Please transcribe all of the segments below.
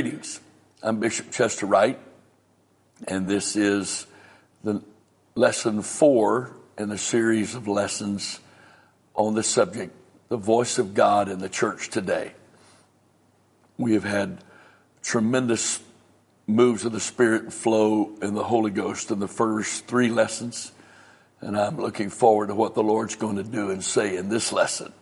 Greetings. I'm Bishop Chester Wright, and this is the lesson four in the series of lessons on the subject, the voice of God in the church today. We have had tremendous moves of the Spirit flow in the Holy Ghost in the first three lessons, and I'm looking forward to what the Lord's going to do and say in this lesson.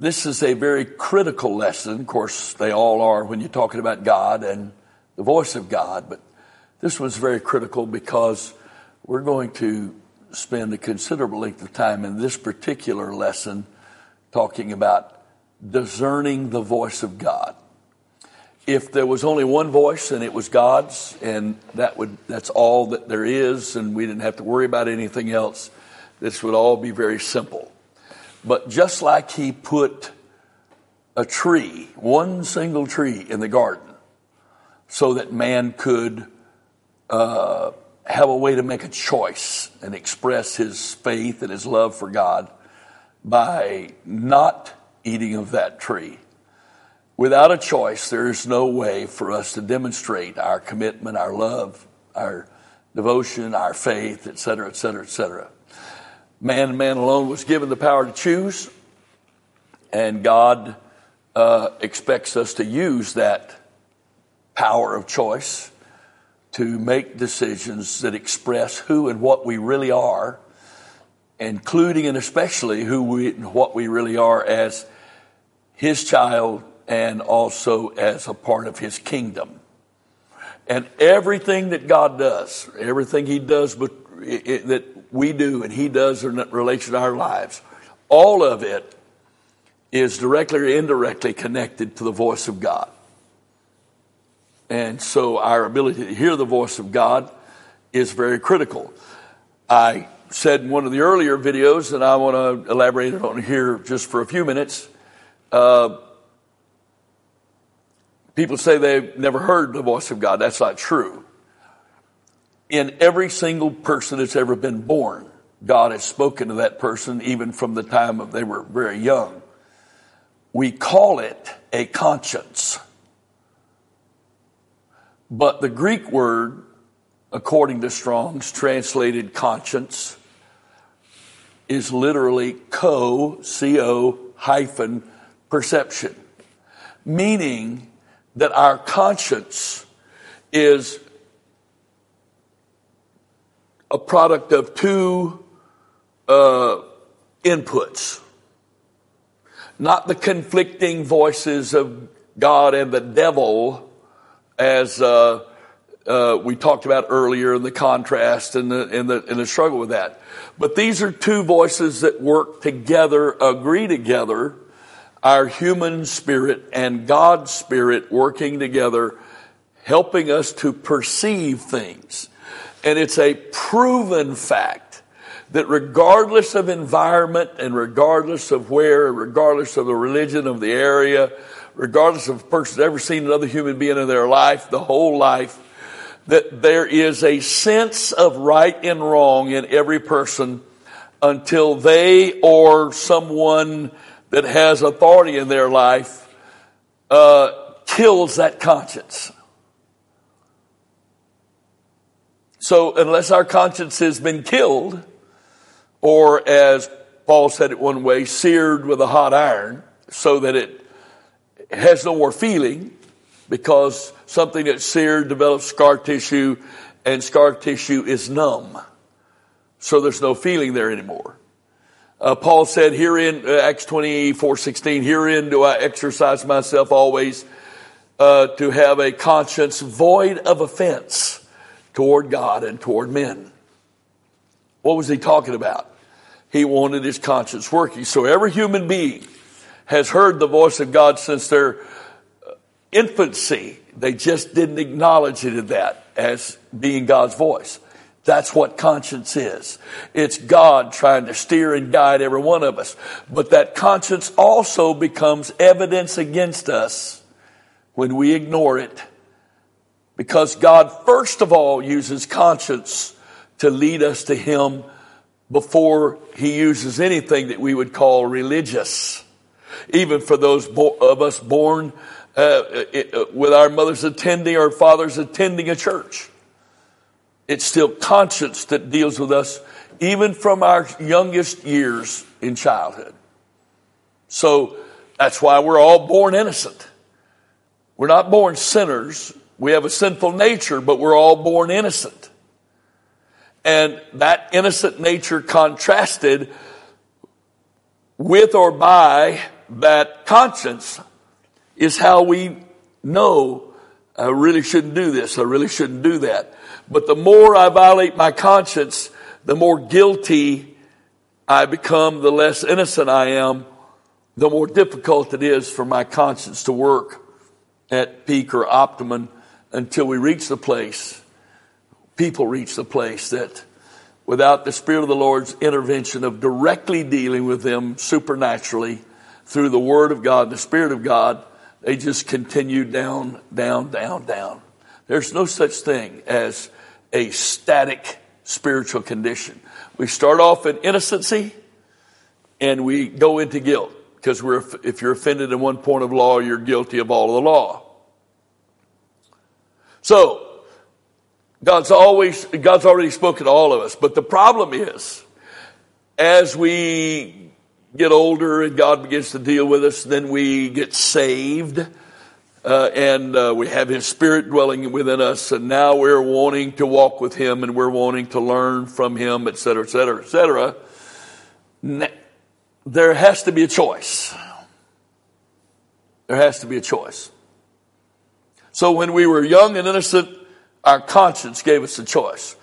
This is a very critical lesson. Of course, they all are when you're talking about God and the voice of God, but this one's very critical because we're going to spend a considerable length of time in this particular lesson talking about discerning the voice of God. If there was only one voice and it was God's, and that would that's all that there is, and we didn't have to worry about anything else, this would all be very simple. But just like he put a tree, one single tree in the garden, so that man could uh, have a way to make a choice and express his faith and his love for God by not eating of that tree. Without a choice, there is no way for us to demonstrate our commitment, our love, our devotion, our faith, etc., etc., etc man and man alone was given the power to choose, and God uh, expects us to use that power of choice to make decisions that express who and what we really are, including and especially who we and what we really are as His child and also as a part of His kingdom. And everything that God does, everything He does, but that we do and He does in relation to our lives, all of it is directly or indirectly connected to the voice of God. And so our ability to hear the voice of God is very critical. I said in one of the earlier videos, and I want to elaborate on here just for a few minutes. Uh, people say they've never heard the voice of God. That's not true in every single person that's ever been born. God has spoken to that person even from the time of they were very young. We call it a conscience. But the Greek word, according to Strong's translated conscience, is literally co, co hyphen perception, meaning that our conscience is a product of two uh, inputs, not the conflicting voices of God and the devil, as uh, uh, we talked about earlier in the contrast and the, in the, in the struggle with that. But these are two voices that work together, agree together, our human spirit and God's spirit working together, helping us to perceive things. And it's a proven fact that regardless of environment and regardless of where, regardless of the religion of the area, regardless of a person's ever seen another human being in their life, the whole life, that there is a sense of right and wrong in every person until they or someone that has authority in their life uh, kills that conscience. So unless our conscience has been killed, or as Paul said it one way, seared with a hot iron, so that it has no more feeling, because something that's seared develops scar tissue, and scar tissue is numb. So there's no feeling there anymore. Uh, Paul said herein, uh, Acts 24, 16, herein do I exercise myself always uh, to have a conscience void of offense toward God and toward men. What was he talking about? He wanted his conscience working. So every human being has heard the voice of God since their uh, infancy. They just didn't acknowledge it as that as being God's voice. That's what conscience is. It's God trying to steer and guide every one of us. But that conscience also becomes evidence against us when we ignore it because God, first of all, uses conscience to lead us to Him before He uses anything that we would call religious. Even for those of us born uh, it, uh, with our mothers attending or fathers attending a church. It's still conscience that deals with us even from our youngest years in childhood. So that's why we're all born innocent. We're not born sinners. We have a sinful nature, but we're all born innocent. And that innocent nature contrasted with or by that conscience is how we know I really shouldn't do this. I really shouldn't do that. But the more I violate my conscience, the more guilty I become, the less innocent I am, the more difficult it is for my conscience to work at peak or optimum until we reach the place, people reach the place that without the Spirit of the Lord's intervention of directly dealing with them supernaturally through the Word of God, the Spirit of God, they just continue down, down, down, down. There's no such thing as a static spiritual condition. We start off in innocency and we go into guilt because we're, if you're offended in one point of law, you're guilty of all of the law. So, God's always, God's already spoken to all of us. But the problem is, as we get older and God begins to deal with us, then we get saved. Uh, and uh, we have His Spirit dwelling within us, and now we're wanting to walk with Him, and we're wanting to learn from Him, et cetera, et cetera, et cetera. There has to be a choice. There has to be a choice. So when we were young and innocent, our conscience gave us a choice.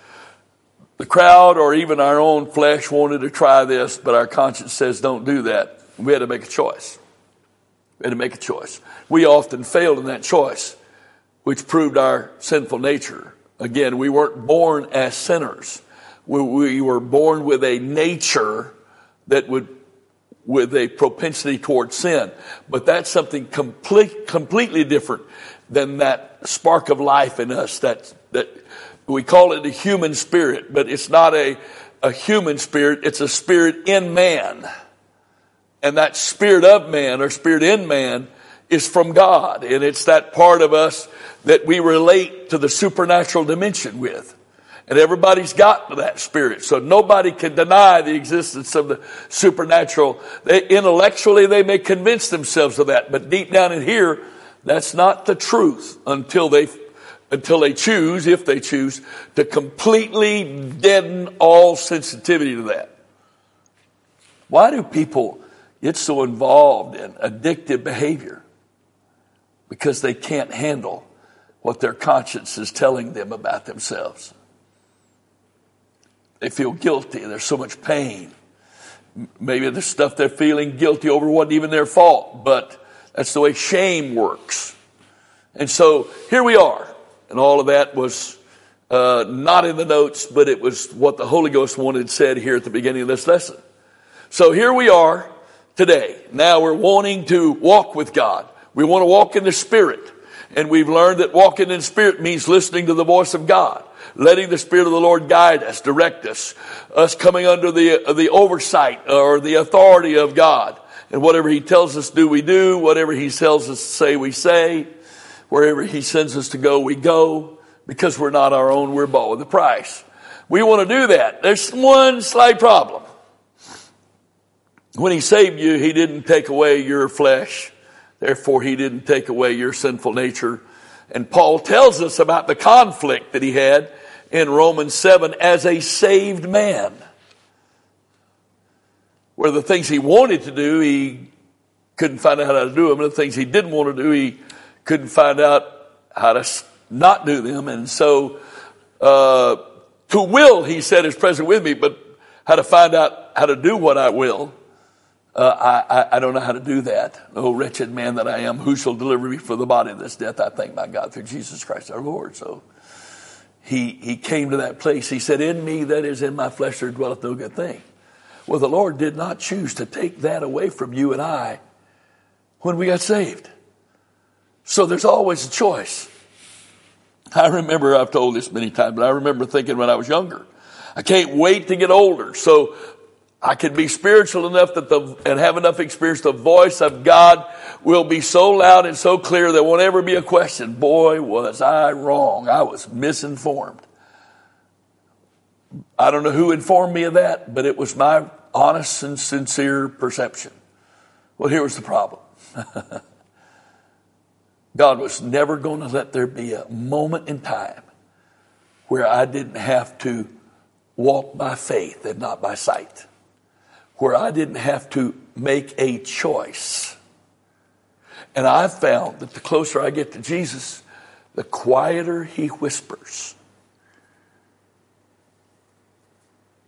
The crowd or even our own flesh wanted to try this, but our conscience says don't do that. We had to make a choice. We had to make a choice. We often failed in that choice, which proved our sinful nature. Again, we weren't born as sinners. We, we were born with a nature that would, with a propensity towards sin. But that's something complete, completely different than that spark of life in us that, that we call it a human spirit, but it's not a, a human spirit, it's a spirit in man. And that spirit of man or spirit in man is from God. And it's that part of us that we relate to the supernatural dimension with. And everybody's got that spirit. So nobody can deny the existence of the supernatural. They, intellectually, they may convince themselves of that, but deep down in here, that's not the truth until they, until they choose, if they choose, to completely deaden all sensitivity to that. Why do people get so involved in addictive behavior? Because they can't handle what their conscience is telling them about themselves. They feel guilty. There's so much pain. Maybe the stuff they're feeling guilty over wasn't even their fault, but that's the way shame works. And so here we are. And all of that was uh, not in the notes, but it was what the Holy Ghost wanted said here at the beginning of this lesson. So here we are today. Now we're wanting to walk with God. We want to walk in the Spirit. And we've learned that walking in Spirit means listening to the voice of God, letting the Spirit of the Lord guide us, direct us, us coming under the, the oversight or the authority of God. And whatever he tells us do, we do. Whatever he tells us to say, we say. Wherever he sends us to go, we go. Because we're not our own, we're bought with a price. We want to do that. There's one slight problem. When he saved you, he didn't take away your flesh. Therefore, he didn't take away your sinful nature. And Paul tells us about the conflict that he had in Romans 7 as a saved man where the things he wanted to do, he couldn't find out how to do them. And the things he didn't want to do, he couldn't find out how to not do them. And so, uh, to will, he said, is present with me, but how to find out how to do what I will, uh, I, I, I, don't know how to do that. Oh, wretched man that I am, who shall deliver me from the body of this death? I thank my God through Jesus Christ our Lord. So he, he came to that place. He said, in me, that is in my flesh, there dwelleth no good thing. Well, the Lord did not choose to take that away from you and I when we got saved. So there's always a choice. I remember, I've told this many times, but I remember thinking when I was younger, I can't wait to get older. So I can be spiritual enough that the, and have enough experience, the voice of God will be so loud and so clear there won't ever be a question. Boy, was I wrong. I was misinformed. I don't know who informed me of that, but it was my honest and sincere perception. Well, here was the problem. God was never going to let there be a moment in time where I didn't have to walk by faith and not by sight, where I didn't have to make a choice. And I found that the closer I get to Jesus, the quieter he whispers.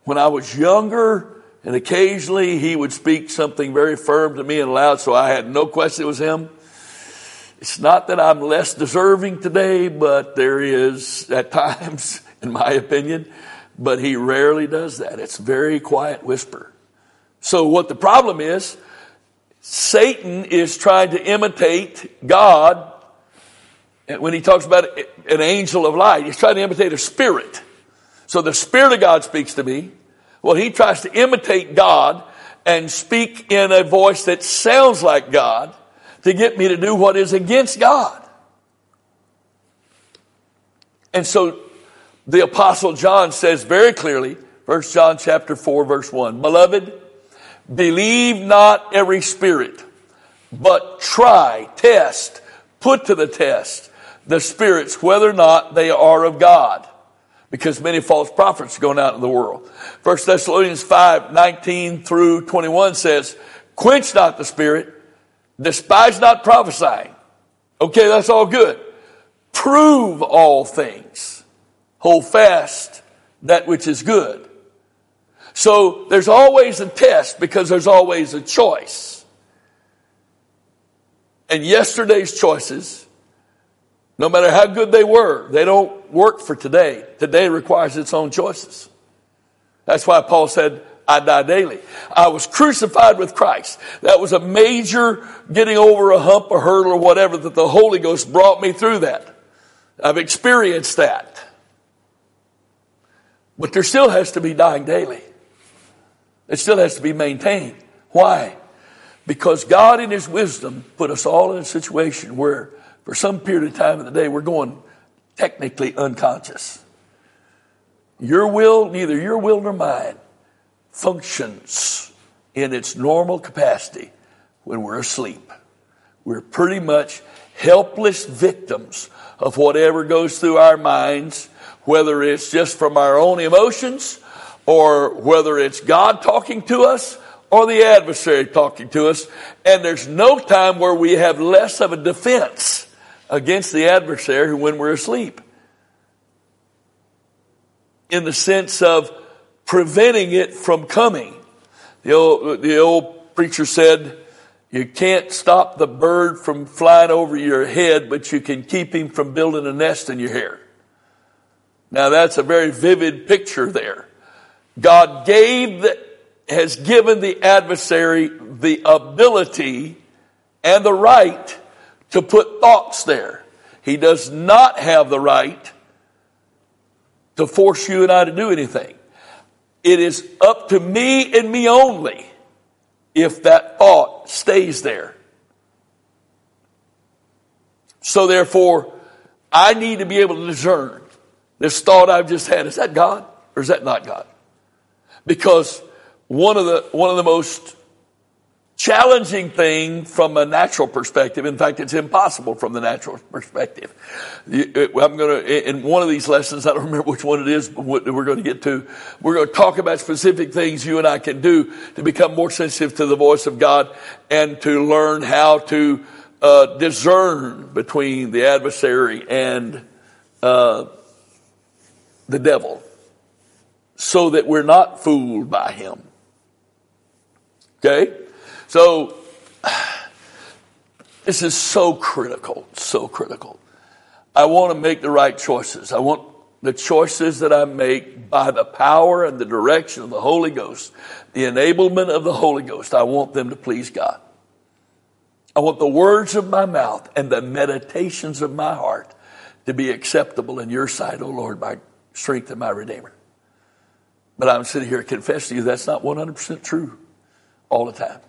When I was younger, and occasionally he would speak something very firm to me and loud, so I had no question it was him. It's not that I'm less deserving today, but there is at times, in my opinion, but he rarely does that. It's very quiet whisper. So what the problem is, Satan is trying to imitate God. When he talks about an angel of light, he's trying to imitate a spirit. So the spirit of God speaks to me. Well, he tries to imitate God and speak in a voice that sounds like God to get me to do what is against God. And so the apostle John says very clearly, 1 John chapter 4 verse 1, Beloved, believe not every spirit, but try, test, put to the test the spirits whether or not they are of God. Because many false prophets are going out in the world. 1 Thessalonians 5, 19 through 21 says, Quench not the spirit, Despise not prophesying. Okay, that's all good. Prove all things. Hold fast that which is good. So there's always a test because there's always a choice. And yesterday's choices, no matter how good they were, they don't work for today. Today requires its own choices. That's why Paul said, I die daily. I was crucified with Christ. That was a major getting over a hump, a hurdle, or whatever that the Holy Ghost brought me through that. I've experienced that. But there still has to be dying daily. It still has to be maintained. Why? Because God in His wisdom put us all in a situation where for some period of time of the day we're going technically unconscious. Your will, neither your will nor mine, functions in its normal capacity when we're asleep. We're pretty much helpless victims of whatever goes through our minds, whether it's just from our own emotions or whether it's God talking to us or the adversary talking to us. And there's no time where we have less of a defense against the adversary when we're asleep. In the sense of preventing it from coming. The old, the old preacher said, you can't stop the bird from flying over your head, but you can keep him from building a nest in your hair. Now that's a very vivid picture there. God gave the, has given the adversary the ability and the right to put thoughts there. He does not have the right to force you and I to do anything. It is up to me and me only if that thought stays there. So therefore, I need to be able to discern this thought I've just had. Is that God or is that not God? Because one of the, one of the most challenging thing from a natural perspective. In fact, it's impossible from the natural perspective. I'm going to, in one of these lessons, I don't remember which one it is, but we're going to get to, we're going to talk about specific things you and I can do to become more sensitive to the voice of God and to learn how to uh, discern between the adversary and uh, the devil so that we're not fooled by him. Okay? So, this is so critical, so critical. I want to make the right choices. I want the choices that I make by the power and the direction of the Holy Ghost, the enablement of the Holy Ghost. I want them to please God. I want the words of my mouth and the meditations of my heart to be acceptable in your sight, O Lord, my strength and my Redeemer. But I'm sitting here confessing to you that's not 100% true all the time.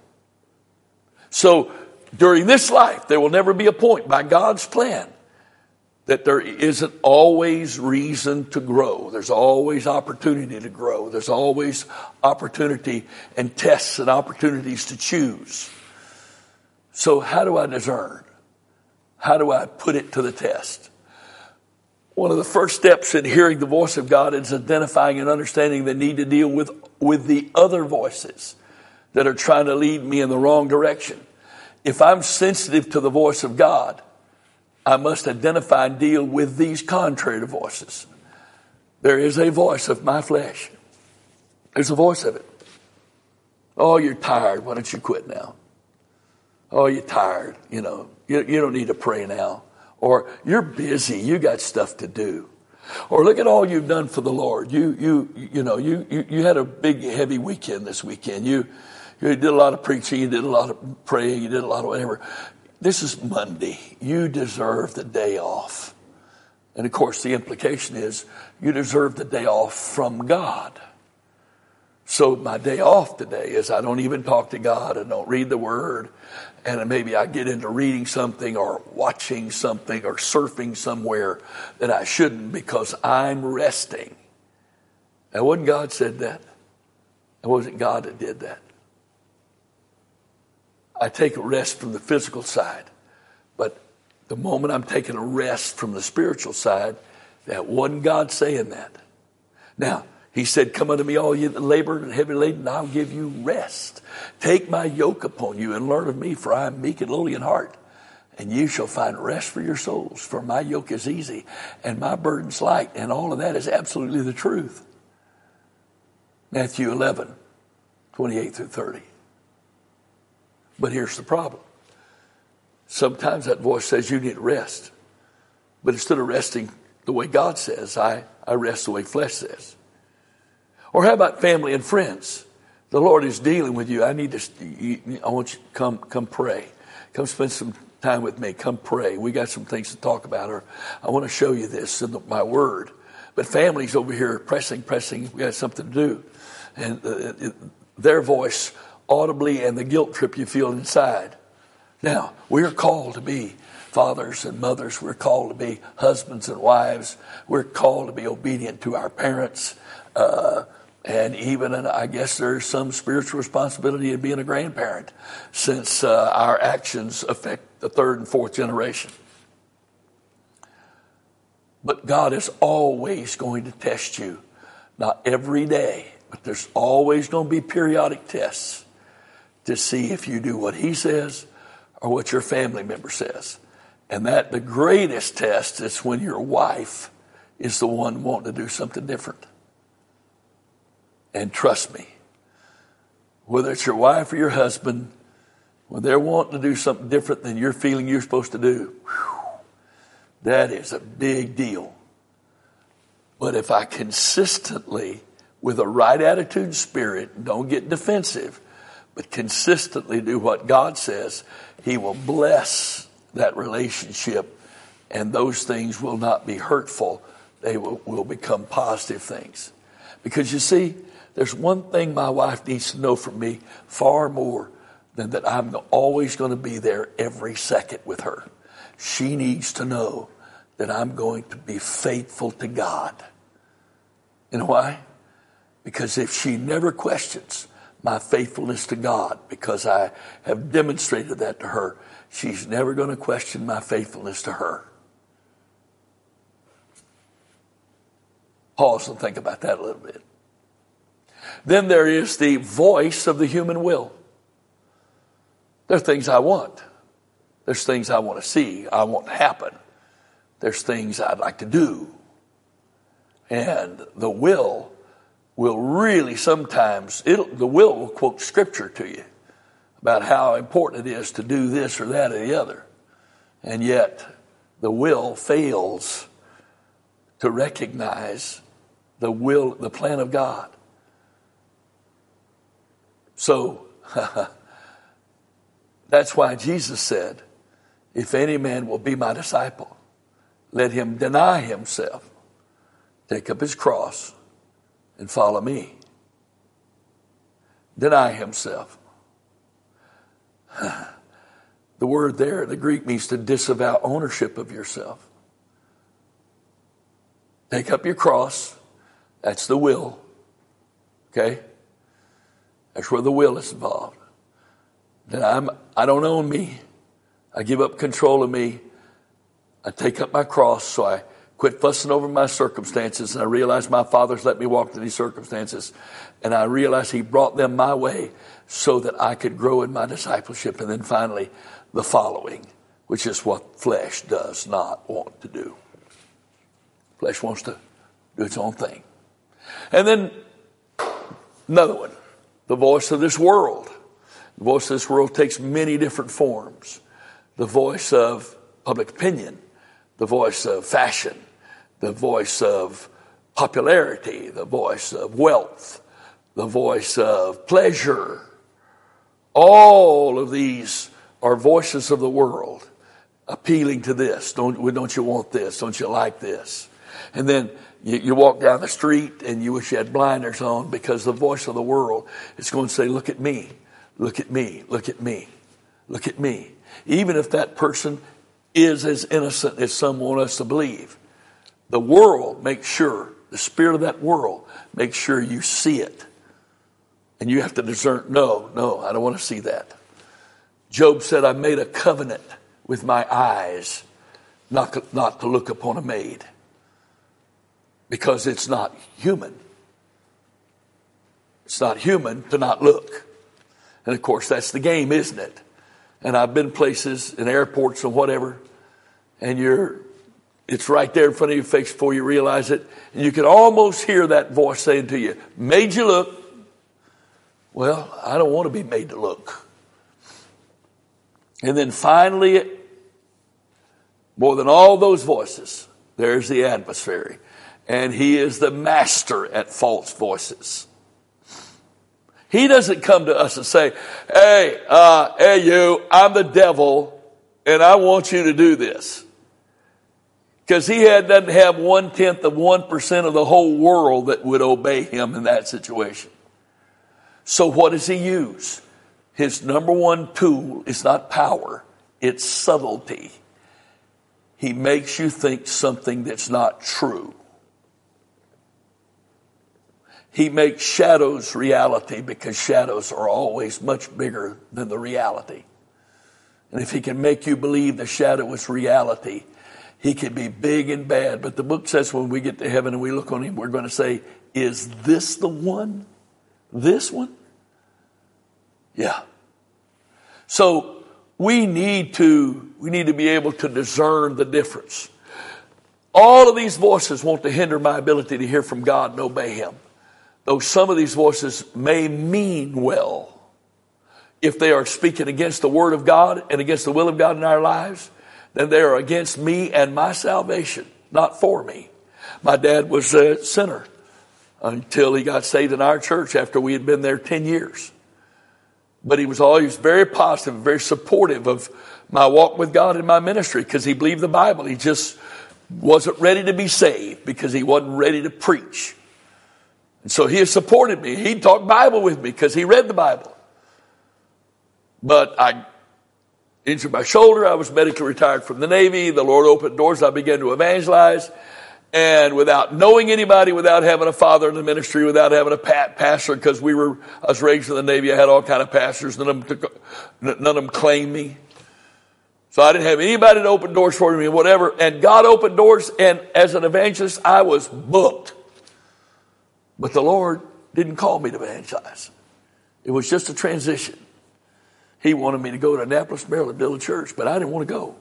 So during this life, there will never be a point by God's plan that there isn't always reason to grow. There's always opportunity to grow. There's always opportunity and tests and opportunities to choose. So how do I discern? How do I put it to the test? One of the first steps in hearing the voice of God is identifying and understanding the need to deal with, with the other voices that are trying to lead me in the wrong direction. If I'm sensitive to the voice of God, I must identify and deal with these contrary to voices. There is a voice of my flesh. There's a voice of it. Oh, you're tired. Why don't you quit now? Oh, you're tired. You know, you, you don't need to pray now. Or you're busy. You got stuff to do. Or look at all you've done for the Lord. You, you, you know, you, you, you had a big, heavy weekend this weekend. You, you did a lot of preaching. You did a lot of praying. You did a lot of whatever. This is Monday. You deserve the day off. And of course, the implication is you deserve the day off from God. So my day off today is I don't even talk to God and don't read the word. And maybe I get into reading something or watching something or surfing somewhere that I shouldn't because I'm resting. And wasn't God said that? It wasn't God that did that. I take a rest from the physical side. But the moment I'm taking a rest from the spiritual side, that wasn't God saying that. Now, he said, Come unto me, all you that labor and heavy laden, I'll give you rest. Take my yoke upon you and learn of me, for I am meek and lowly in heart. And you shall find rest for your souls, for my yoke is easy and my burden's light. And all of that is absolutely the truth. Matthew 11, 28 through 30. But here's the problem. Sometimes that voice says you need rest. But instead of resting the way God says, I, I rest the way flesh says. Or how about family and friends? The Lord is dealing with you. I need to, I want you to come, come pray. Come spend some time with me. Come pray. We got some things to talk about, or I want to show you this in the, my word. But families over here pressing, pressing. We got something to do. And uh, it, their voice audibly and the guilt trip you feel inside. Now, we're called to be fathers and mothers. We're called to be husbands and wives. We're called to be obedient to our parents. Uh, and even, I guess there's some spiritual responsibility in being a grandparent since uh, our actions affect the third and fourth generation. But God is always going to test you. Not every day, but there's always going to be periodic tests to see if you do what he says or what your family member says. And that the greatest test is when your wife is the one wanting to do something different. And trust me, whether it's your wife or your husband, when they're wanting to do something different than you're feeling you're supposed to do, whew, that is a big deal. But if I consistently, with a right attitude and spirit, don't get defensive, but consistently do what God says, He will bless that relationship and those things will not be hurtful. They will, will become positive things. Because you see, there's one thing my wife needs to know from me far more than that I'm always going to be there every second with her. She needs to know that I'm going to be faithful to God. Know why? Because if she never questions my faithfulness to God because I have demonstrated that to her. She's never going to question my faithfulness to her. Pause and think about that a little bit. Then there is the voice of the human will. There are things I want. There's things I want to see, I want to happen. There's things I'd like to do. And the will will really sometimes, the will will quote scripture to you about how important it is to do this or that or the other. And yet, the will fails to recognize the will, the plan of God. So, that's why Jesus said, If any man will be my disciple, let him deny himself, take up his cross, and follow me. Deny himself. The word there, in the Greek means to disavow ownership of yourself. Take up your cross. That's the will. Okay? That's where the will is involved. Then I'm, I don't own me. I give up control of me. I take up my cross so I quit fussing over my circumstances and I realize my father's let me walk through these circumstances and I realize he brought them my way so that I could grow in my discipleship and then finally the following, which is what flesh does not want to do. Flesh wants to do its own thing. And then another one, the voice of this world. The voice of this world takes many different forms. The voice of public opinion, the voice of fashion, the voice of popularity, the voice of wealth, the voice of pleasure. All of these are voices of the world appealing to this. Don't, don't you want this? Don't you like this? And then you, you, walk down the street and you wish you had blinders on because the voice of the world is going to say, look at me, look at me, look at me, look at me. Even if that person is as innocent as some want us to believe, the world makes sure, the spirit of that world makes sure you see it. And you have to discern, no, no, I don't want to see that. Job said, I made a covenant with my eyes not, not to look upon a maid because it's not human. It's not human to not look. And of course, that's the game, isn't it? And I've been places in airports and whatever, and you're, it's right there in front of your face before you realize it. And you can almost hear that voice saying to you, made you look. Well, I don't want to be made to look. And then finally, more than all those voices, there's the adversary and he is the master at false voices. He doesn't come to us and say, Hey, uh, hey, you, I'm the devil and I want you to do this. Because he had, doesn't have one tenth of one percent of the whole world that would obey him in that situation. So what does he use? His number one tool is not power, it's subtlety. He makes you think something that's not true. He makes shadows reality because shadows are always much bigger than the reality. And if he can make you believe the shadow is reality, he can be big and bad. But the book says when we get to heaven and we look on him, we're going to say, Is this the one? This one? Yeah. So we need to, we need to be able to discern the difference. All of these voices want to hinder my ability to hear from God and obey him though some of these voices may mean well, if they are speaking against the Word of God and against the will of God in our lives, then they are against me and my salvation, not for me. My dad was a sinner until he got saved in our church after we had been there 10 years. But he was always very positive, very supportive of my walk with God and my ministry because he believed the Bible. He just wasn't ready to be saved because he wasn't ready to preach. And so he supported me. He talked Bible with me because he read the Bible. But I injured my shoulder. I was medically retired from the Navy. The Lord opened doors. I began to evangelize. And without knowing anybody, without having a father in the ministry, without having a pastor, because we were, I was raised in the Navy, I had all kind of pastors. None of them, took, none of them claimed me. So I didn't have anybody to open doors for me, whatever. And God opened doors, and as an evangelist, I was booked. But the Lord didn't call me to evangelize. It was just a transition. He wanted me to go to Annapolis, Maryland, build a church, but I didn't want to go.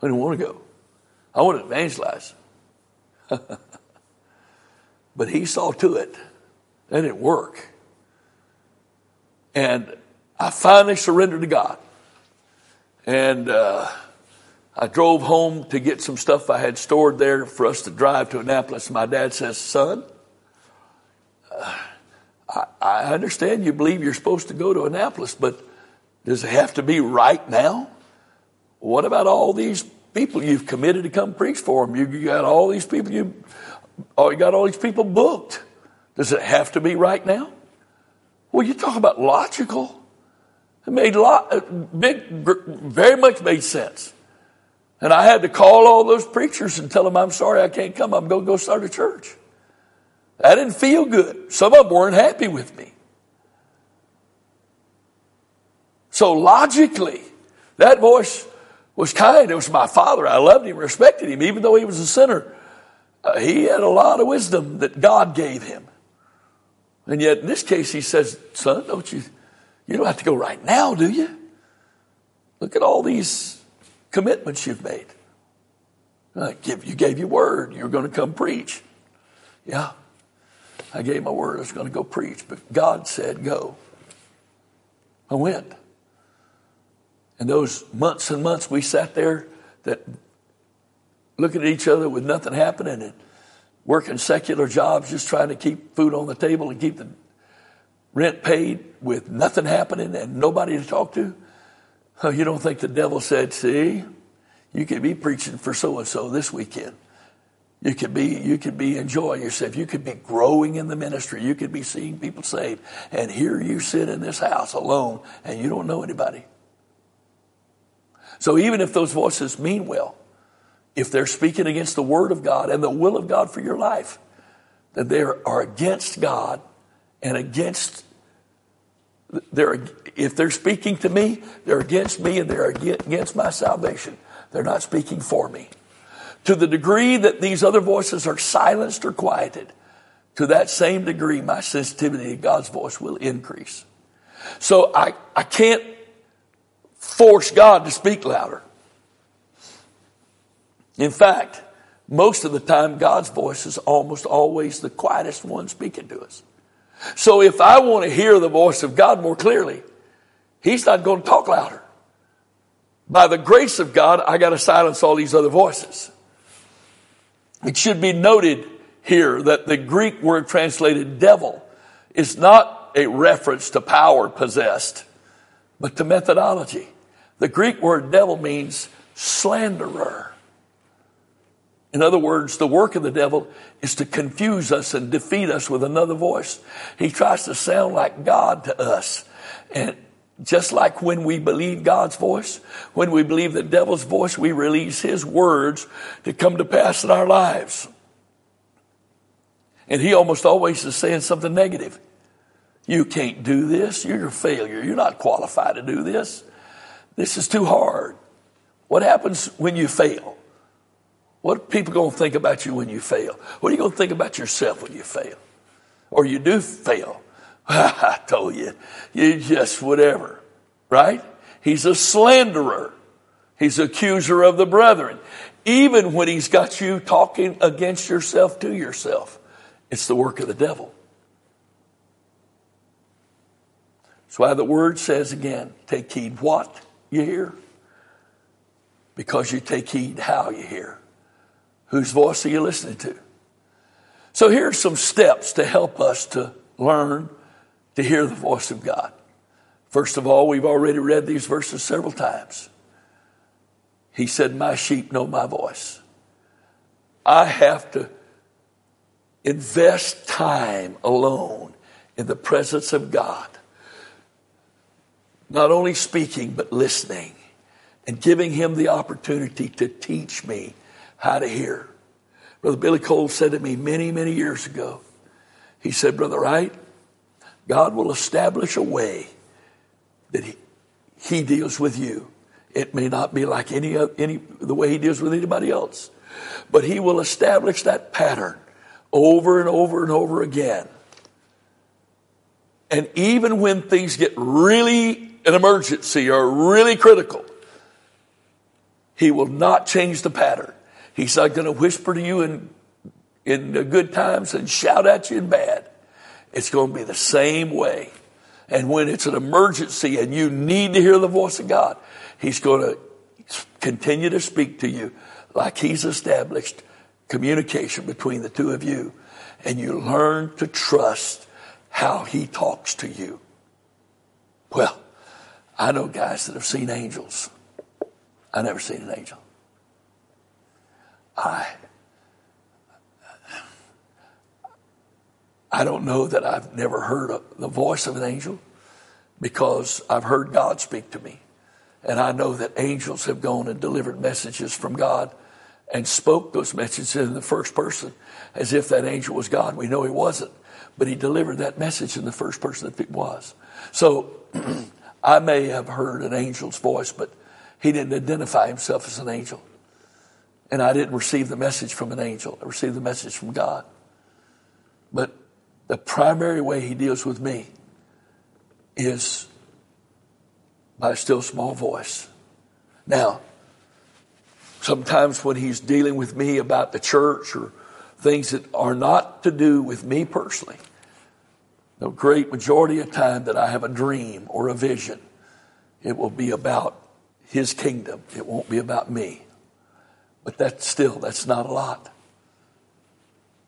I didn't want to go. I wanted to evangelize. but he saw to it. That didn't work. And I finally surrendered to God. And uh, I drove home to get some stuff I had stored there for us to drive to Annapolis. My dad says, Son, I, I understand you believe you're supposed to go to Annapolis, but does it have to be right now? What about all these people you've committed to come preach for them? You, you got all these people you, oh, you got all these people booked. Does it have to be right now? Well, you talk about logical. It made lot, uh, big, very much made sense. And I had to call all those preachers and tell them, I'm sorry, I can't come. I'm going to go start a church. That didn't feel good. Some of them weren't happy with me. So logically, that voice was kind. It was my father. I loved him, respected him, even though he was a sinner. Uh, he had a lot of wisdom that God gave him. And yet, in this case, he says, Son, don't you, you don't have to go right now, do you? Look at all these commitments you've made. Uh, give, you gave your word. You're going to come preach. Yeah. I gave my word. I was going to go preach. But God said, go. I went. And those months and months we sat there that looking at each other with nothing happening and working secular jobs, just trying to keep food on the table and keep the rent paid with nothing happening and nobody to talk to. Oh, you don't think the devil said, see, you could be preaching for so and so this weekend. You could be, you could be enjoying yourself. You could be growing in the ministry. You could be seeing people saved. And here you sit in this house alone and you don't know anybody. So even if those voices mean well, if they're speaking against the word of God and the will of God for your life, then they are against God and against they're, if they're speaking to me, they're against me and they're against my salvation. They're not speaking for me. To the degree that these other voices are silenced or quieted, to that same degree, my sensitivity to God's voice will increase. So I, I can't force God to speak louder. In fact, most of the time, God's voice is almost always the quietest one speaking to us. So if I want to hear the voice of God more clearly, He's not going to talk louder. By the grace of God, I got to silence all these other voices. It should be noted here that the Greek word translated devil is not a reference to power possessed, but the methodology. The Greek word devil means slanderer. In other words, the work of the devil is to confuse us and defeat us with another voice. He tries to sound like God to us. And just like when we believe God's voice, when we believe the devil's voice, we release his words to come to pass in our lives. And he almost always is saying something negative. You can't do this. You're a failure. You're not qualified to do this. This is too hard. What happens when you fail? What are people going to think about you when you fail? What are you going to think about yourself when you fail? Or you do fail. I told you, you just whatever, right? He's a slanderer. He's accuser of the brethren. Even when he's got you talking against yourself to yourself, it's the work of the devil. That's why the word says again, take heed what you hear. Because you take heed how you hear. Whose voice are you listening to? So here are some steps to help us to learn to hear the voice of God. First of all, we've already read these verses several times. He said, My sheep know my voice. I have to invest time alone in the presence of God. Not only speaking, but listening and giving him the opportunity to teach me how to hear. Brother Billy Cole said to me many, many years ago, he said, Brother Wright, God will establish a way that he, he deals with you. It may not be like any, any, the way he deals with anybody else, but he will establish that pattern over and over and over again. And even when things get really an emergency or really critical, he will not change the pattern. He's not going to whisper to you in, in good times and shout at you in bad. It's going to be the same way. And when it's an emergency and you need to hear the voice of God, He's going to continue to speak to you like He's established communication between the two of you. And you learn to trust how He talks to you. Well, I know guys that have seen angels. I never seen an angel. I I don't know that I've never heard a, the voice of an angel because I've heard God speak to me. And I know that angels have gone and delivered messages from God and spoke those messages in the first person as if that angel was God. We know he wasn't, but he delivered that message in the first person that it was. So I may have heard an angel's voice, but he didn't identify himself as an angel. And I didn't receive the message from an angel. I received the message from God. But the primary way he deals with me is by a still small voice. Now, sometimes when he's dealing with me about the church or things that are not to do with me personally, the great majority of time that I have a dream or a vision, it will be about his kingdom. It won't be about me. But that's still, that's not a lot.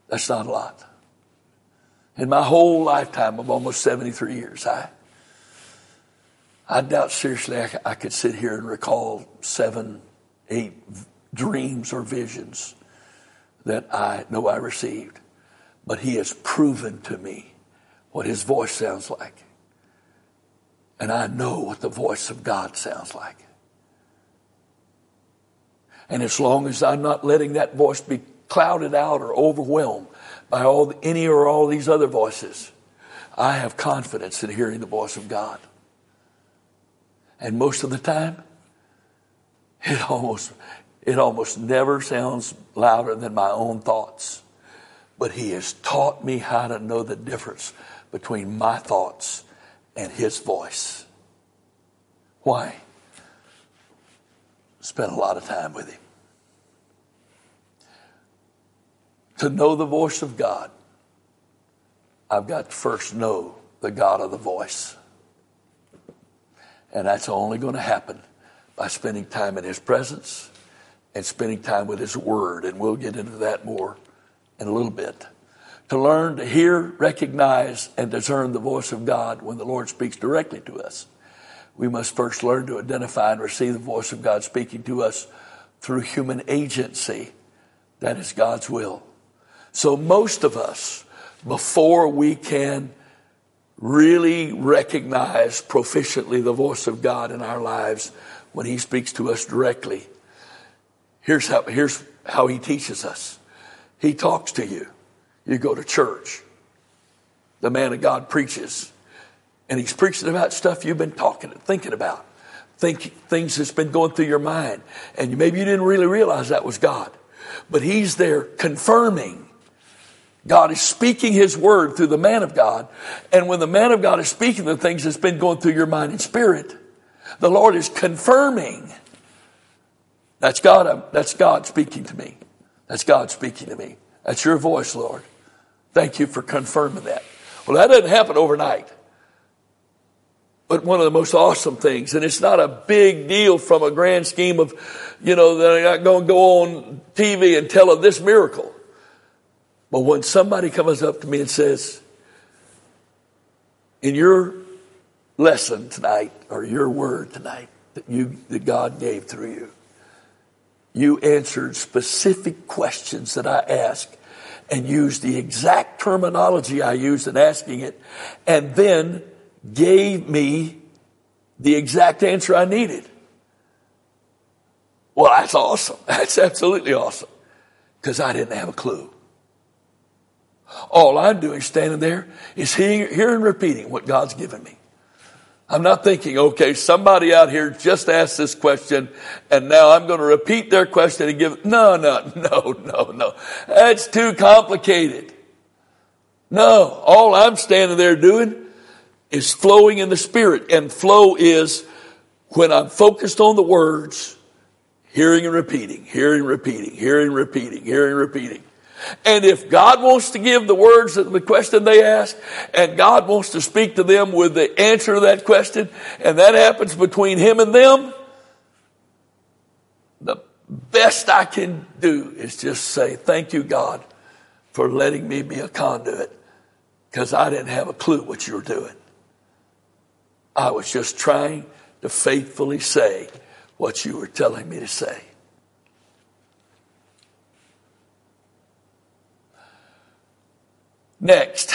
That's not a lot. In my whole lifetime of almost 73 years, I, I doubt seriously I, I could sit here and recall seven, eight dreams or visions that I know I received. But he has proven to me what his voice sounds like. And I know what the voice of God sounds like. And as long as I'm not letting that voice be clouded out or overwhelmed by all any or all these other voices, I have confidence in hearing the voice of God. And most of the time, it almost it almost never sounds louder than my own thoughts. But he has taught me how to know the difference between my thoughts and his voice. Why? Spent a lot of time with him. To know the voice of God, I've got to first know the God of the voice. And that's only going to happen by spending time in His presence and spending time with His Word. And we'll get into that more in a little bit. To learn to hear, recognize, and discern the voice of God when the Lord speaks directly to us, we must first learn to identify and receive the voice of God speaking to us through human agency. That is God's will. So most of us, before we can really recognize proficiently the voice of God in our lives when He speaks to us directly, here's how, here's how He teaches us. He talks to you. You go to church. The man of God preaches. And he's preaching about stuff you've been talking, and thinking about. Think, things that's been going through your mind. And maybe you didn't really realize that was God. But he's there confirming God is speaking His word through the man of God. And when the man of God is speaking the things that's been going through your mind and spirit, the Lord is confirming. That's God, uh, that's God speaking to me. That's God speaking to me. That's your voice, Lord. Thank you for confirming that. Well, that doesn't happen overnight. But one of the most awesome things, and it's not a big deal from a grand scheme of, you know, that I'm not going to go on TV and tell of this miracle. But when somebody comes up to me and says, in your lesson tonight, or your word tonight, that you, that God gave through you, you answered specific questions that I asked and used the exact terminology I used in asking it, and then gave me the exact answer I needed. Well, that's awesome. That's absolutely awesome. Because I didn't have a clue. All I'm doing standing there is hearing, hearing repeating what God's given me. I'm not thinking, okay, somebody out here just asked this question and now I'm going to repeat their question and give, no, no, no, no, no. That's too complicated. No, all I'm standing there doing is flowing in the spirit and flow is when I'm focused on the words, hearing and repeating, hearing, repeating, hearing, repeating, hearing, repeating. And if God wants to give the words of the question they ask, and God wants to speak to them with the answer to that question, and that happens between Him and them, the best I can do is just say, Thank you, God, for letting me be a conduit, because I didn't have a clue what you were doing. I was just trying to faithfully say what you were telling me to say. Next,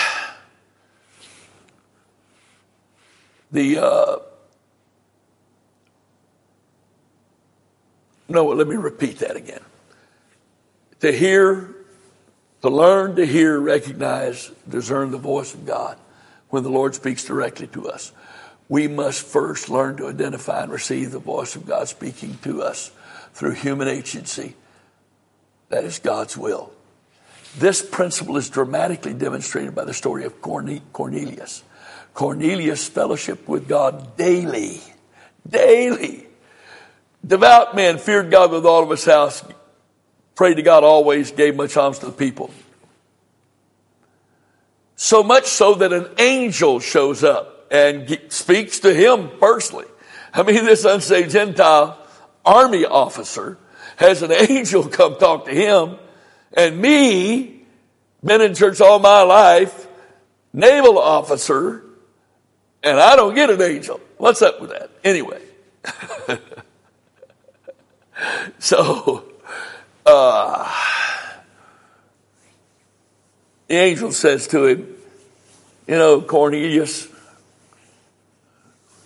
the uh, no. Let me repeat that again. To hear, to learn, to hear, recognize, discern the voice of God when the Lord speaks directly to us. We must first learn to identify and receive the voice of God speaking to us through human agency. That is God's will. This principle is dramatically demonstrated by the story of Cornelius. Cornelius fellowship with God daily, daily. Devout men feared God with all of his house, prayed to God always, gave much alms to the people. So much so that an angel shows up and speaks to him personally. I mean, this unsaved Gentile army officer has an angel come talk to him and me, been in church all my life, naval officer, and I don't get an angel. What's up with that? Anyway. so, uh, the angel says to him, You know, Cornelius,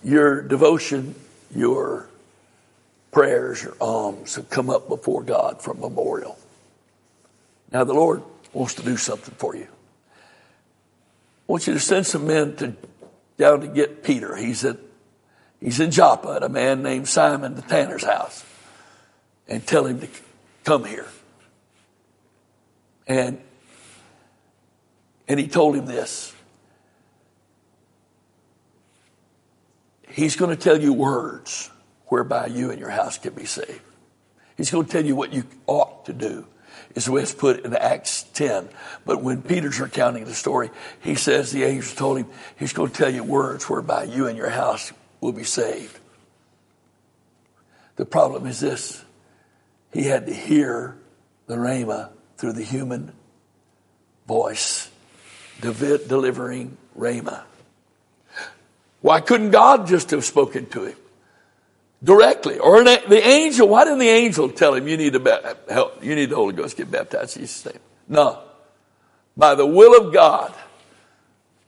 your devotion, your prayers, your alms have come up before God from memorial. Now, the Lord wants to do something for you. I want you to send some men to down to get Peter. He's at he's in Joppa at a man named Simon the tanner's house, and tell him to come here. And and he told him this. He's going to tell you words whereby you and your house can be saved. He's going to tell you what you ought to do is the way it's put in Acts 10. But when Peter's recounting the story, he says the angel told him he's going to tell you words whereby you and your house will be saved. The problem is this. He had to hear the Rhema through the human voice, delivering Rhema. Why couldn't God just have spoken to him? Directly. Or the angel, why didn't the angel tell him you need to help, you need the Holy Ghost, get baptized in Jesus'? No. By the will of God,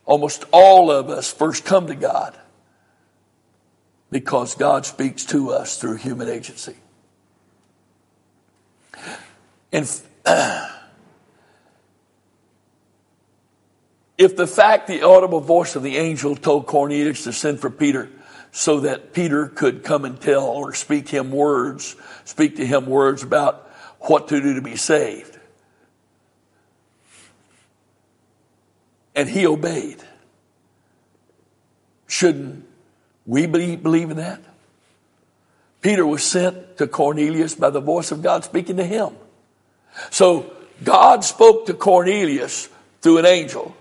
almost all of us first come to God because God speaks to us through human agency. And if the fact the audible voice of the angel told Cornelius to send for Peter so that Peter could come and tell or speak him words, speak to him words about what to do to be saved. And he obeyed. Shouldn't we believe in that? Peter was sent to Cornelius by the voice of God speaking to him. So God spoke to Cornelius through an angel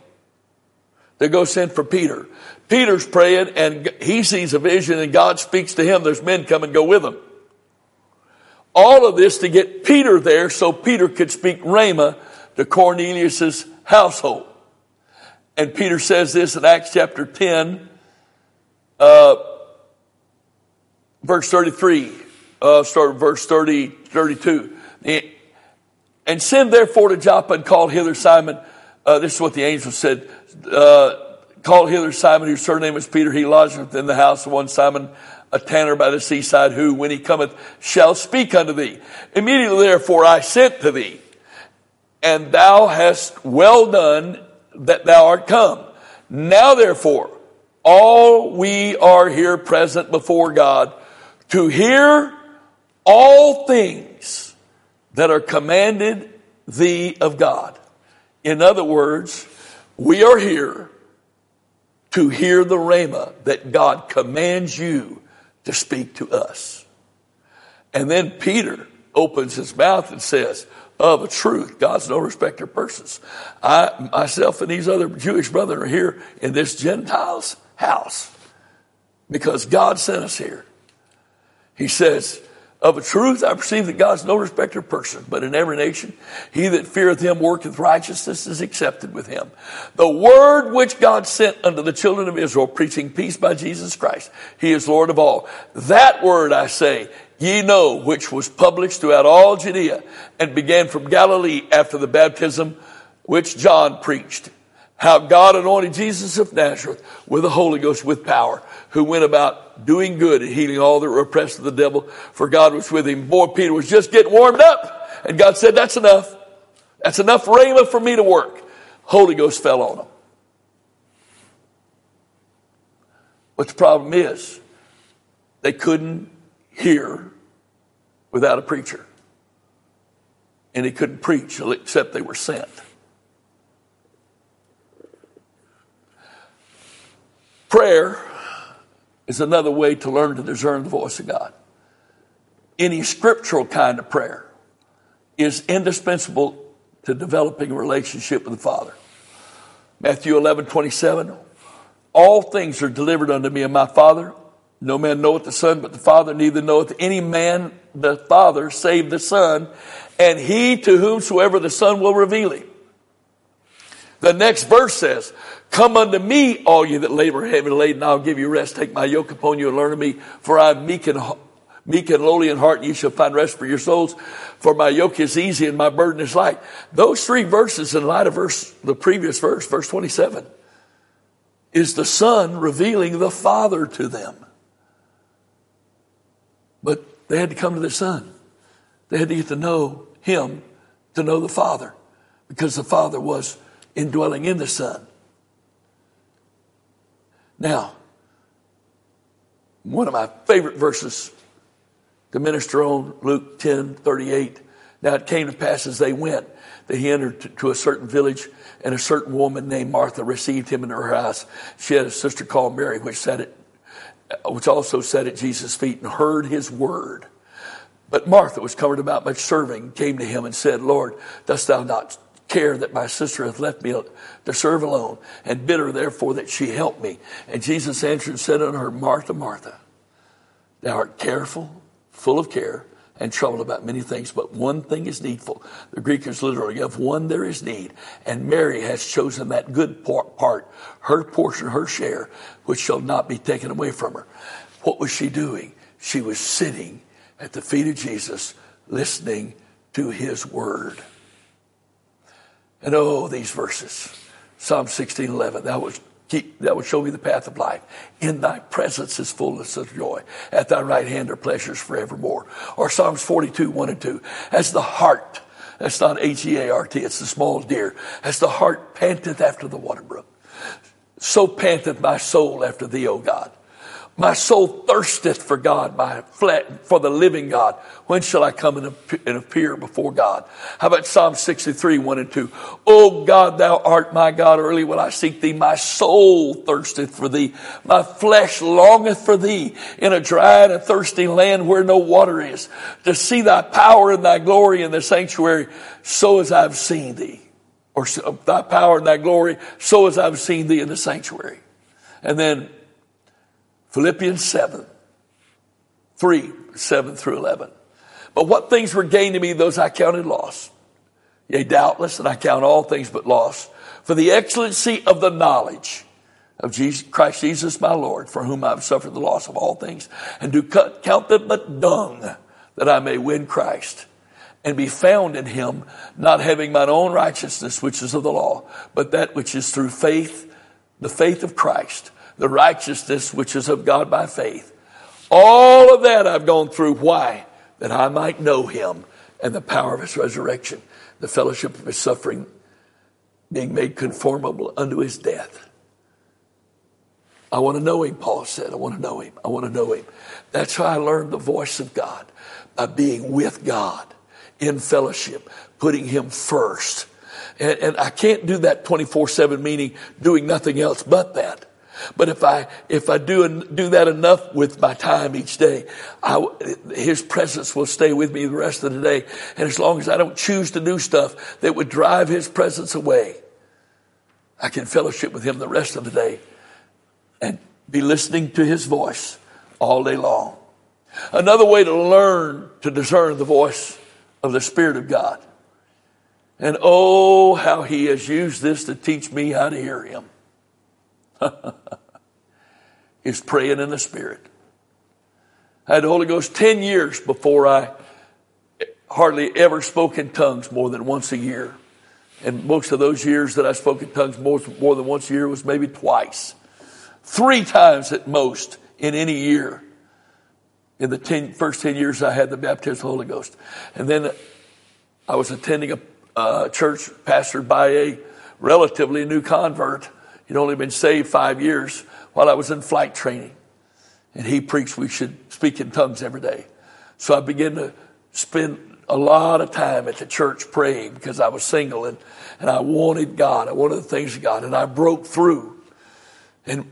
to go send for Peter. Peter's praying and he sees a vision and God speaks to him. There's men come and go with him. All of this to get Peter there so Peter could speak Rhema to Cornelius's household. And Peter says this in Acts chapter 10, uh, verse 33, uh, start verse 30, 32. And send therefore to Joppa and call hither Simon. Uh, this is what the angel said. Uh, called hither Simon, whose surname is Peter. He lodgeth in the house of one Simon, a tanner by the seaside, who, when he cometh, shall speak unto thee. Immediately therefore I sent to thee, and thou hast well done that thou art come. Now therefore, all we are here present before God to hear all things that are commanded thee of God. In other words, we are here to hear the rhema that God commands you to speak to us. And then Peter opens his mouth and says, of a truth, God's no respecter of persons. I, myself and these other Jewish brethren are here in this Gentile's house because God sent us here. He says, of a truth, I perceive that God's no respecter of person, but in every nation, he that feareth him worketh righteousness is accepted with him. The word which God sent unto the children of Israel, preaching peace by Jesus Christ, he is Lord of all. That word I say, ye know, which was published throughout all Judea and began from Galilee after the baptism which John preached. how God anointed Jesus of Nazareth with the Holy Ghost with power, who went about doing good and healing all that were oppressed of the devil, for God was with him. Boy, Peter was just getting warmed up, and God said, That's enough. That's enough rhema for me to work. Holy Ghost fell on him. But the problem is, they couldn't hear without a preacher. And they couldn't preach except they were sent. Prayer is another way to learn to discern the voice of God. Any scriptural kind of prayer is indispensable to developing a relationship with the Father. Matthew 11, 27. All things are delivered unto me of my Father. No man knoweth the Son but the Father, neither knoweth any man the Father save the Son, and he to whomsoever the Son will reveal him. The next verse says, Come unto me, all ye that labor heavy laden, I'll give you rest. Take my yoke upon you and learn of me, for I am meek and, meek and lowly in heart, and ye shall find rest for your souls. For my yoke is easy and my burden is light. Those three verses in light of verse, the previous verse, verse 27, is the Son revealing the Father to them. But they had to come to the Son. They had to get to know Him to know the Father, because the Father was indwelling in the Son. Now, one of my favorite verses to minister on, Luke 10 38. Now it came to pass as they went that he entered to a certain village, and a certain woman named Martha received him into her house. She had a sister called Mary, which sat at, uh, which also sat at Jesus' feet and heard his word. But Martha was covered about much serving, came to him and said, Lord, dost thou not care that my sister hath left me to serve alone, and bid her therefore that she help me. And Jesus answered and said unto her, Martha, Martha, thou art careful, full of care, and troubled about many things, but one thing is needful. The Greek is literally, of one there is need, and Mary has chosen that good part, her portion, her share, which shall not be taken away from her. What was she doing? She was sitting at the feet of Jesus, listening to his word. And oh, these verses. Psalm 16, 11. That was keep, that would show me the path of life. In thy presence is fullness of joy. At thy right hand are pleasures forevermore. Or Psalms 42, 1 and 2. As the hart, that's not H-E-A-R-T, it's the small deer. As the hart panteth after the water brook. So panteth my soul after thee, O God. My soul thirsteth for God, my for the living God. When shall I come and appear before God? How about Psalm 63, 1 and 2? O God, thou art my God. Early will I seek thee. My soul thirsteth for thee. My flesh longeth for thee in a dry and a thirsty land where no water is. To see thy power and thy glory in the sanctuary, so as I've seen thee. Or thy power and thy glory, so as I've seen thee in the sanctuary. And then Philippians 7, 3, 7 through 11. But what things were gained to me, those I counted loss. Yea, doubtless, and I count all things but loss for the excellency of the knowledge of Jesus, Christ Jesus my Lord, for whom I've suffered the loss of all things, and do count them but dung, that I may win Christ and be found in him, not having mine own righteousness, which is of the law, but that which is through faith, the faith of Christ, the righteousness which is of God by faith. All of that I've gone through. Why? That I might know him and the power of his resurrection, the fellowship of his suffering, being made conformable unto his death. I want to know him, Paul said. I want to know him. I want to know him. That's how I learned the voice of God by being with God in fellowship, putting him first. And, and I can't do that 24 7, meaning doing nothing else but that. But if I, if I do, do that enough with my time each day, I, His presence will stay with me the rest of the day. And as long as I don't choose to do stuff that would drive His presence away, I can fellowship with Him the rest of the day and be listening to His voice all day long. Another way to learn to discern the voice of the Spirit of God. And oh, how He has used this to teach me how to hear Him. is praying in the Spirit. I had the Holy Ghost 10 years before I hardly ever spoke in tongues more than once a year. And most of those years that I spoke in tongues more, more than once a year was maybe twice. Three times at most in any year. In the ten, first 10 years I had the baptism of the Holy Ghost. And then I was attending a uh, church pastored by a relatively new convert. He'd only been saved five years while I was in flight training. And he preached we should speak in tongues every day. So I began to spend a lot of time at the church praying because I was single and, and I wanted God. I wanted the things of God. And I broke through and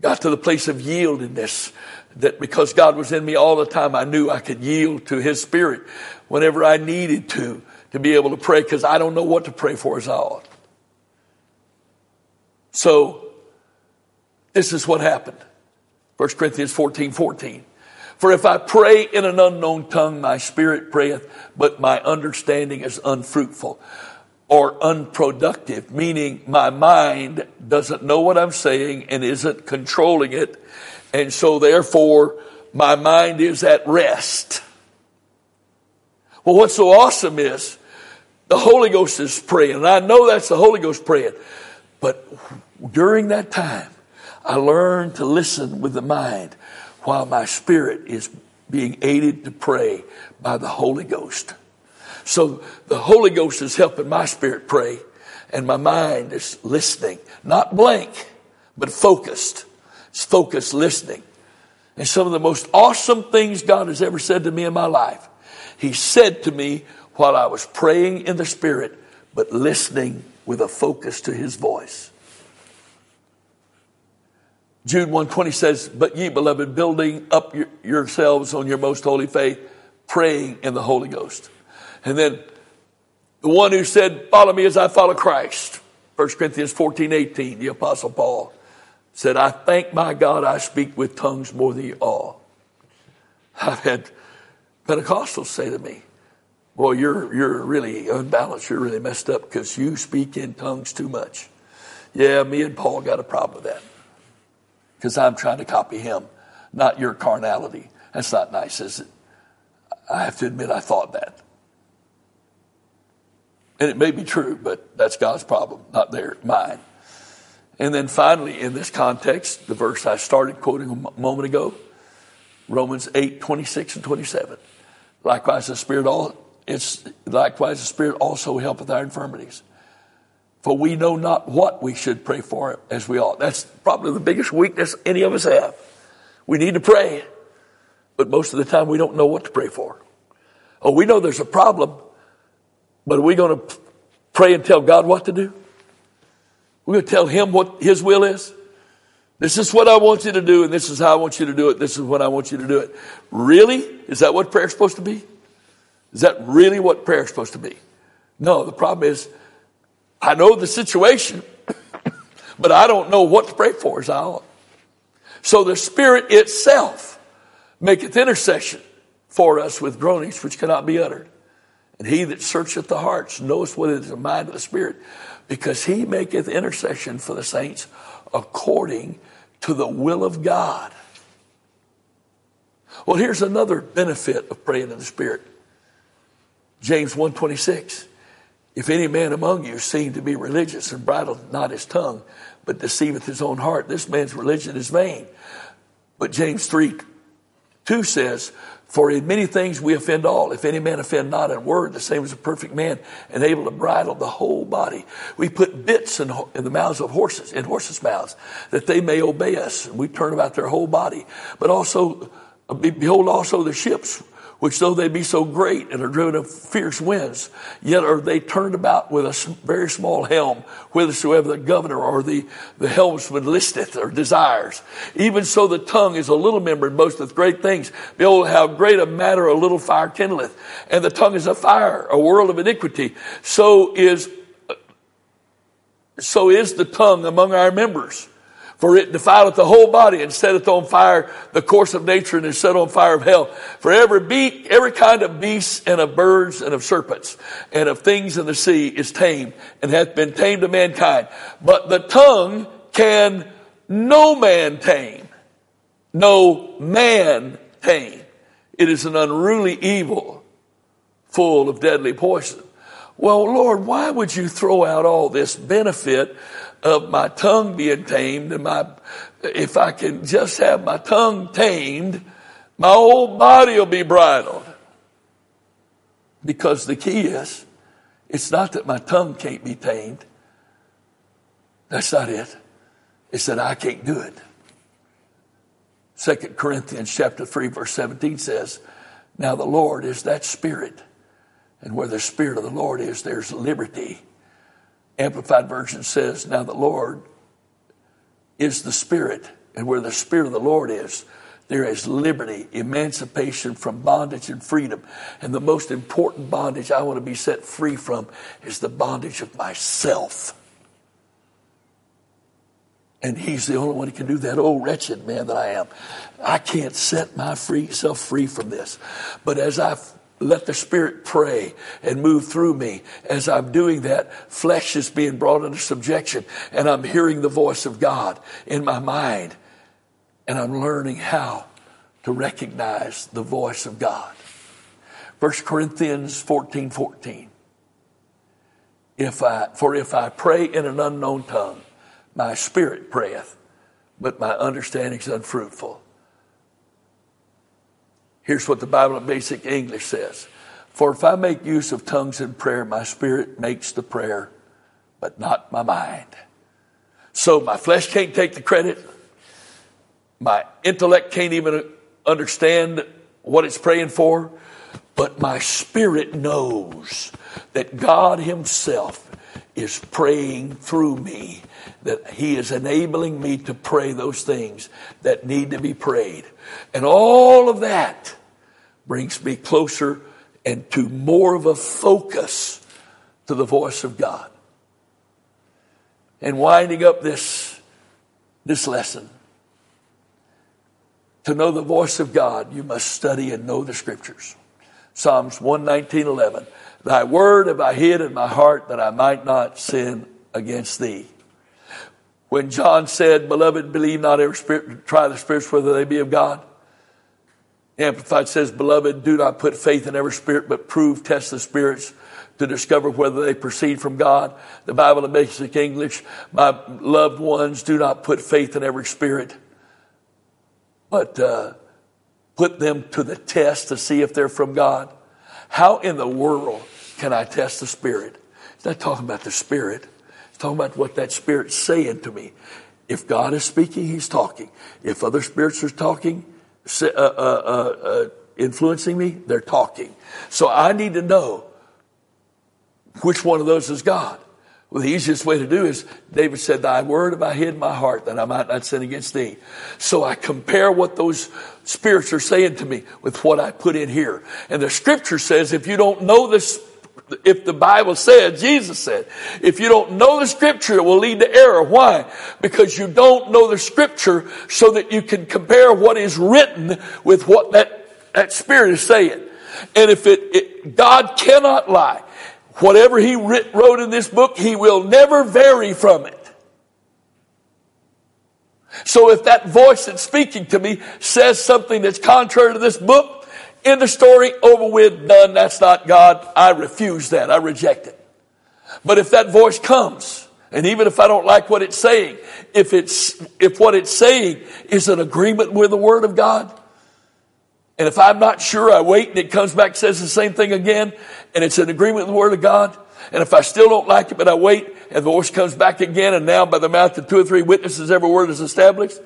got to the place of yieldedness that because God was in me all the time, I knew I could yield to His Spirit whenever I needed to, to be able to pray because I don't know what to pray for as I ought. So, this is what happened. 1 Corinthians 14, 14. For if I pray in an unknown tongue, my spirit prayeth, but my understanding is unfruitful or unproductive, meaning my mind doesn't know what I'm saying and isn't controlling it. And so therefore, my mind is at rest. Well, what's so awesome is the Holy Ghost is praying, and I know that's the Holy Ghost praying. But during that time, I learned to listen with the mind while my spirit is being aided to pray by the Holy Ghost. So the Holy Ghost is helping my spirit pray and my mind is listening, not blank, but focused. It's focused listening. And some of the most awesome things God has ever said to me in my life, He said to me while I was praying in the Spirit, but listening with a focus to His voice. Jude 120 says, But ye, beloved, building up your, yourselves on your most holy faith, praying in the Holy Ghost. And then the one who said, Follow me as I follow Christ. 1 Corinthians 14, 18, the Apostle Paul said, I thank my God I speak with tongues more than you all. I've had Pentecostals say to me, Boy, you're, you're really unbalanced. You're really messed up because you speak in tongues too much. Yeah, me and Paul got a problem with that because I'm trying to copy him, not your carnality. That's not nice, is it? I have to admit I thought that. And it may be true, but that's God's problem, not their mine. And then finally, in this context, the verse I started quoting a moment ago, Romans 8, 26 and 27. Likewise, the Spirit all it's likewise the Spirit also helpeth our infirmities. For we know not what we should pray for as we ought. That's probably the biggest weakness any of us have. We need to pray, but most of the time we don't know what to pray for. Oh, we know there's a problem, but are we going to pray and tell God what to do? We're going to tell Him what His will is? This is what I want you to do, and this is how I want you to do it. This is when I want you to do it. Really? Is that what prayer is supposed to be? Is that really what prayer is supposed to be? No, the problem is I know the situation, but I don't know what to pray for as. So the Spirit itself maketh intercession for us with groanings which cannot be uttered. And he that searcheth the hearts knoweth what is the mind of the Spirit, because he maketh intercession for the saints according to the will of God. Well, here's another benefit of praying in the Spirit. James 126. If any man among you seem to be religious and bridleth not his tongue, but deceiveth his own heart, this man's religion is vain. But James 3 2 says, For in many things we offend all. If any man offend not in word, the same as a perfect man, and able to bridle the whole body. We put bits in, in the mouths of horses, in horses' mouths, that they may obey us. And We turn about their whole body. But also, behold also the ships which though they be so great and are driven of fierce winds, yet are they turned about with a very small helm, whithersoever the governor or the, the helmsman listeth or desires. Even so the tongue is a little member and boasteth great things. Behold, how great a matter a little fire kindleth. And the tongue is a fire, a world of iniquity. So is, so is the tongue among our members for it defileth the whole body and setteth on fire the course of nature and is set on fire of hell. For every beast, every kind of beasts and of birds and of serpents and of things in the sea is tamed and hath been tamed to mankind. But the tongue can no man tame. No man tame. It is an unruly evil full of deadly poison. Well, Lord, why would you throw out all this benefit of my tongue being tamed and my, if I can just have my tongue tamed, my whole body will be bridled. Because the key is, it's not that my tongue can't be tamed. That's not it. It's that I can't do it. Second Corinthians chapter 3 verse 17 says, Now the Lord is that spirit. And where the spirit of the Lord is, there's liberty. Amplified version says, Now the Lord is the spirit. And where the spirit of the Lord is, there is liberty, emancipation from bondage and freedom. And the most important bondage I want to be set free from is the bondage of myself. And he's the only one who can do that. Oh, wretched man that I am. I can't set my free self free from this. But as I let the Spirit pray and move through me, as I'm doing that, flesh is being brought into subjection and I'm hearing the voice of God in my mind and I'm learning how to recognize the voice of God. 1 Corinthians 14, 14. If I, for if I pray in an unknown tongue, my spirit prayeth, but my understanding is unfruitful. Here's what the Bible in basic English says. For if I make use of tongues in prayer, my spirit makes the prayer, but not my mind. So my flesh can't take the credit. My intellect can't even understand what it's praying for, but my spirit knows that God Himself is praying through me, that He is enabling me to pray those things that need to be prayed. And all of that brings me closer and to more of a focus to the voice of God. And winding up this, this lesson, to know the voice of God, you must study and know the scriptures. Psalms 119, 11. Thy word have I hid in my heart that I might not sin against thee. When John said, Beloved, believe not every spirit, try the spirits whether they be of God. Amplified says, Beloved, do not put faith in every spirit, but prove, test the spirits to discover whether they proceed from God. The Bible in basic English, my loved ones, do not put faith in every spirit but uh, put them to the test to see if they're from God. How in the world can I test the Spirit? It's not talking about the Spirit. It's talking about what that Spirit's saying to me. If God is speaking, He's talking. If other spirits are talking, uh, uh, uh, uh, influencing me, they're talking. So I need to know which one of those is God. Well, the easiest way to do is David said, Thy word have I hid in my heart that I might not sin against thee. So I compare what those spirits are saying to me with what I put in here. And the scripture says if you don't know this, if the Bible said, Jesus said, if you don't know the scripture, it will lead to error. Why? Because you don't know the scripture so that you can compare what is written with what that, that spirit is saying. And if it, it God cannot lie. Whatever he wrote in this book, he will never vary from it. So if that voice that's speaking to me says something that's contrary to this book, in the story, over with, done, that's not God, I refuse that. I reject it. But if that voice comes, and even if I don't like what it's saying, if it's, if what it's saying is an agreement with the Word of God, and if I'm not sure, I wait and it comes back, says the same thing again, and it's an agreement with the Word of God. And if I still don't like it, but I wait, and the voice comes back again, and now by the mouth of two or three witnesses, every word is established.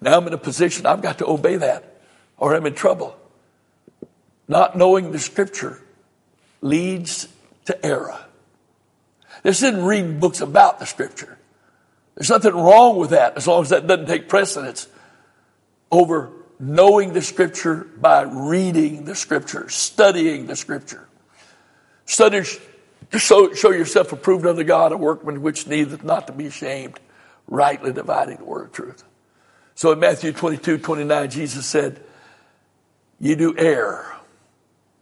Now I'm in a position, I've got to obey that, or I'm in trouble. Not knowing the Scripture leads to error. This isn't reading books about the Scripture. There's nothing wrong with that as long as that doesn't take precedence over knowing the scripture by reading the scripture, studying the scripture. Study, show, show yourself approved unto God, a workman which needeth not to be ashamed, rightly dividing the word of truth. So in Matthew 22, 29, Jesus said, You do err,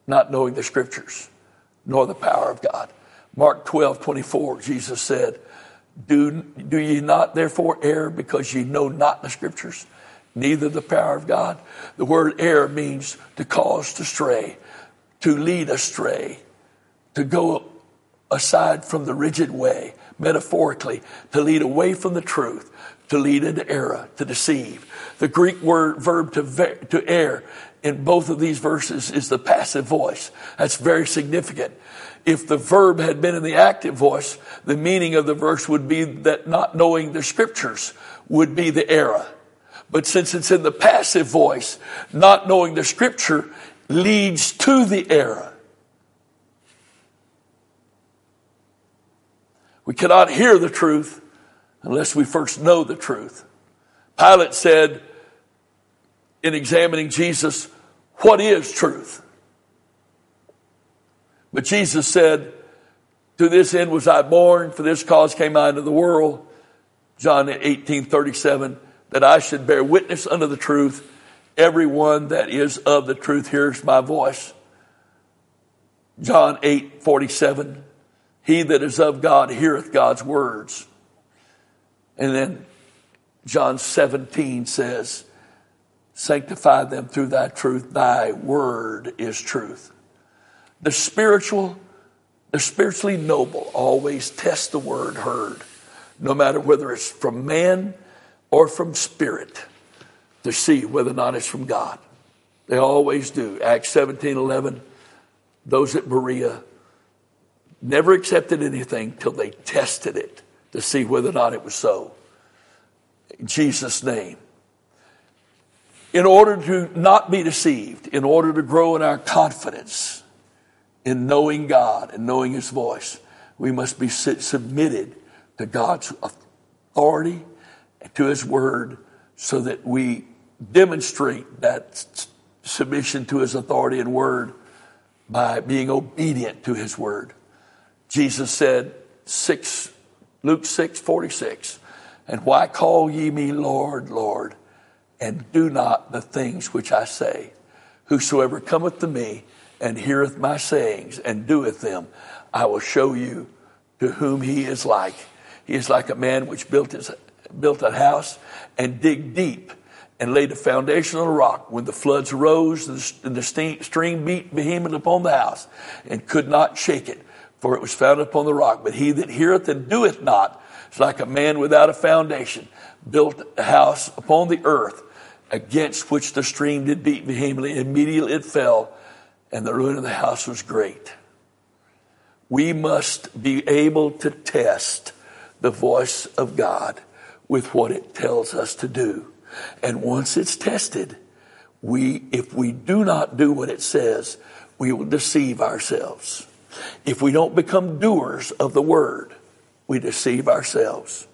not knowing the scriptures, nor the power of God. Mark 12, 24, Jesus said, Do, do ye not therefore err because ye know not the scriptures? neither the power of God. The word err means to cause to stray, to lead astray, to go aside from the rigid way, metaphorically, to lead away from the truth, to lead into error, to deceive. The Greek word verb to, ver, to err in both of these verses is the passive voice. That's very significant. If the verb had been in the active voice, the meaning of the verse would be that not knowing the scriptures would be the error. But since it's in the passive voice, not knowing the scripture leads to the error. We cannot hear the truth unless we first know the truth. Pilate said in examining Jesus, What is truth? But Jesus said, To this end was I born, for this cause came I into the world. John 18 37, that I should bear witness unto the truth. Everyone that is of the truth hears my voice. John 8 47, he that is of God heareth God's words. And then John 17 says, Sanctify them through thy truth. Thy word is truth. The spiritual, the spiritually noble always test the word heard, no matter whether it's from man or from spirit, to see whether or not it's from God. They always do. Acts 17 11, those at Berea never accepted anything till they tested it to see whether or not it was so. In Jesus' name. In order to not be deceived, in order to grow in our confidence in knowing God and knowing His voice, we must be submitted to God's authority to His Word so that we demonstrate that submission to His authority and Word by being obedient to His Word. Jesus said, 6, Luke 6 46, and why call ye me Lord, Lord, and do not the things which I say? Whosoever cometh to me and heareth my sayings and doeth them, I will show you to whom he is like. He is like a man which built his built a house and dig deep and laid a foundation on a rock. When the floods rose, and the stream beat vehemently upon the house and could not shake it, for it was founded upon the rock. But he that heareth and doeth not is like a man without a foundation, built a house upon the earth, against which the stream did beat vehemently. Immediately it fell, and the ruin of the house was great. We must be able to test the voice of God with what it tells us to do. And once it's tested, we, if we do not do what it says, we will deceive ourselves. If we don't become doers of the word, we deceive ourselves.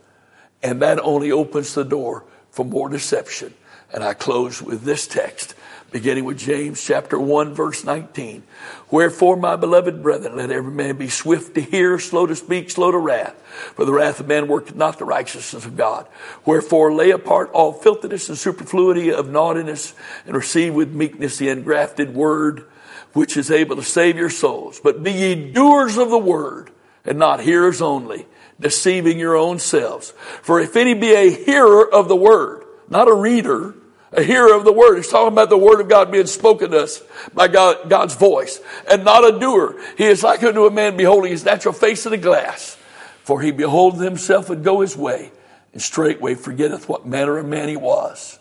And that only opens the door for more deception. And I close with this text, beginning with James chapter 1, verse 19. Wherefore, my beloved brethren, let every man be swift to hear, slow to speak, slow to wrath. For the wrath of man worketh not the righteousness of God. Wherefore, lay apart all filthiness and superfluity of naughtiness, and receive with meekness the engrafted word which is able to save your souls. But be ye doers of the word and not hearers only, deceiving your own selves. For if any be a hearer of the word, not a reader, a hearer of the word. He's talking about the word of God being spoken to us by God, God's voice and not a doer. He is like unto a man beholding his natural face in a glass. For he beholdeth himself and go his way and straightway forgetteth what manner of man he was.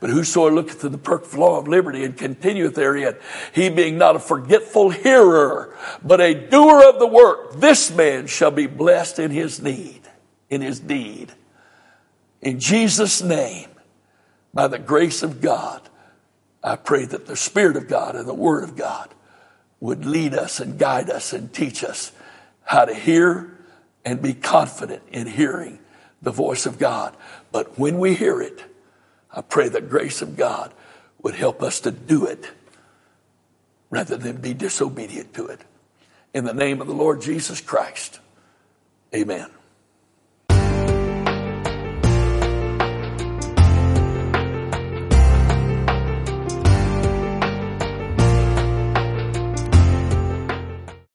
But whosoever looketh to the perfect law of liberty and continueth therein, he being not a forgetful hearer, but a doer of the work, this man shall be blessed in his need, in his deed. In Jesus' name, by the grace of God, I pray that the Spirit of God and the Word of God would lead us and guide us and teach us how to hear and be confident in hearing the voice of God. But when we hear it, I pray the grace of God would help us to do it rather than be disobedient to it. In the name of the Lord Jesus Christ, amen.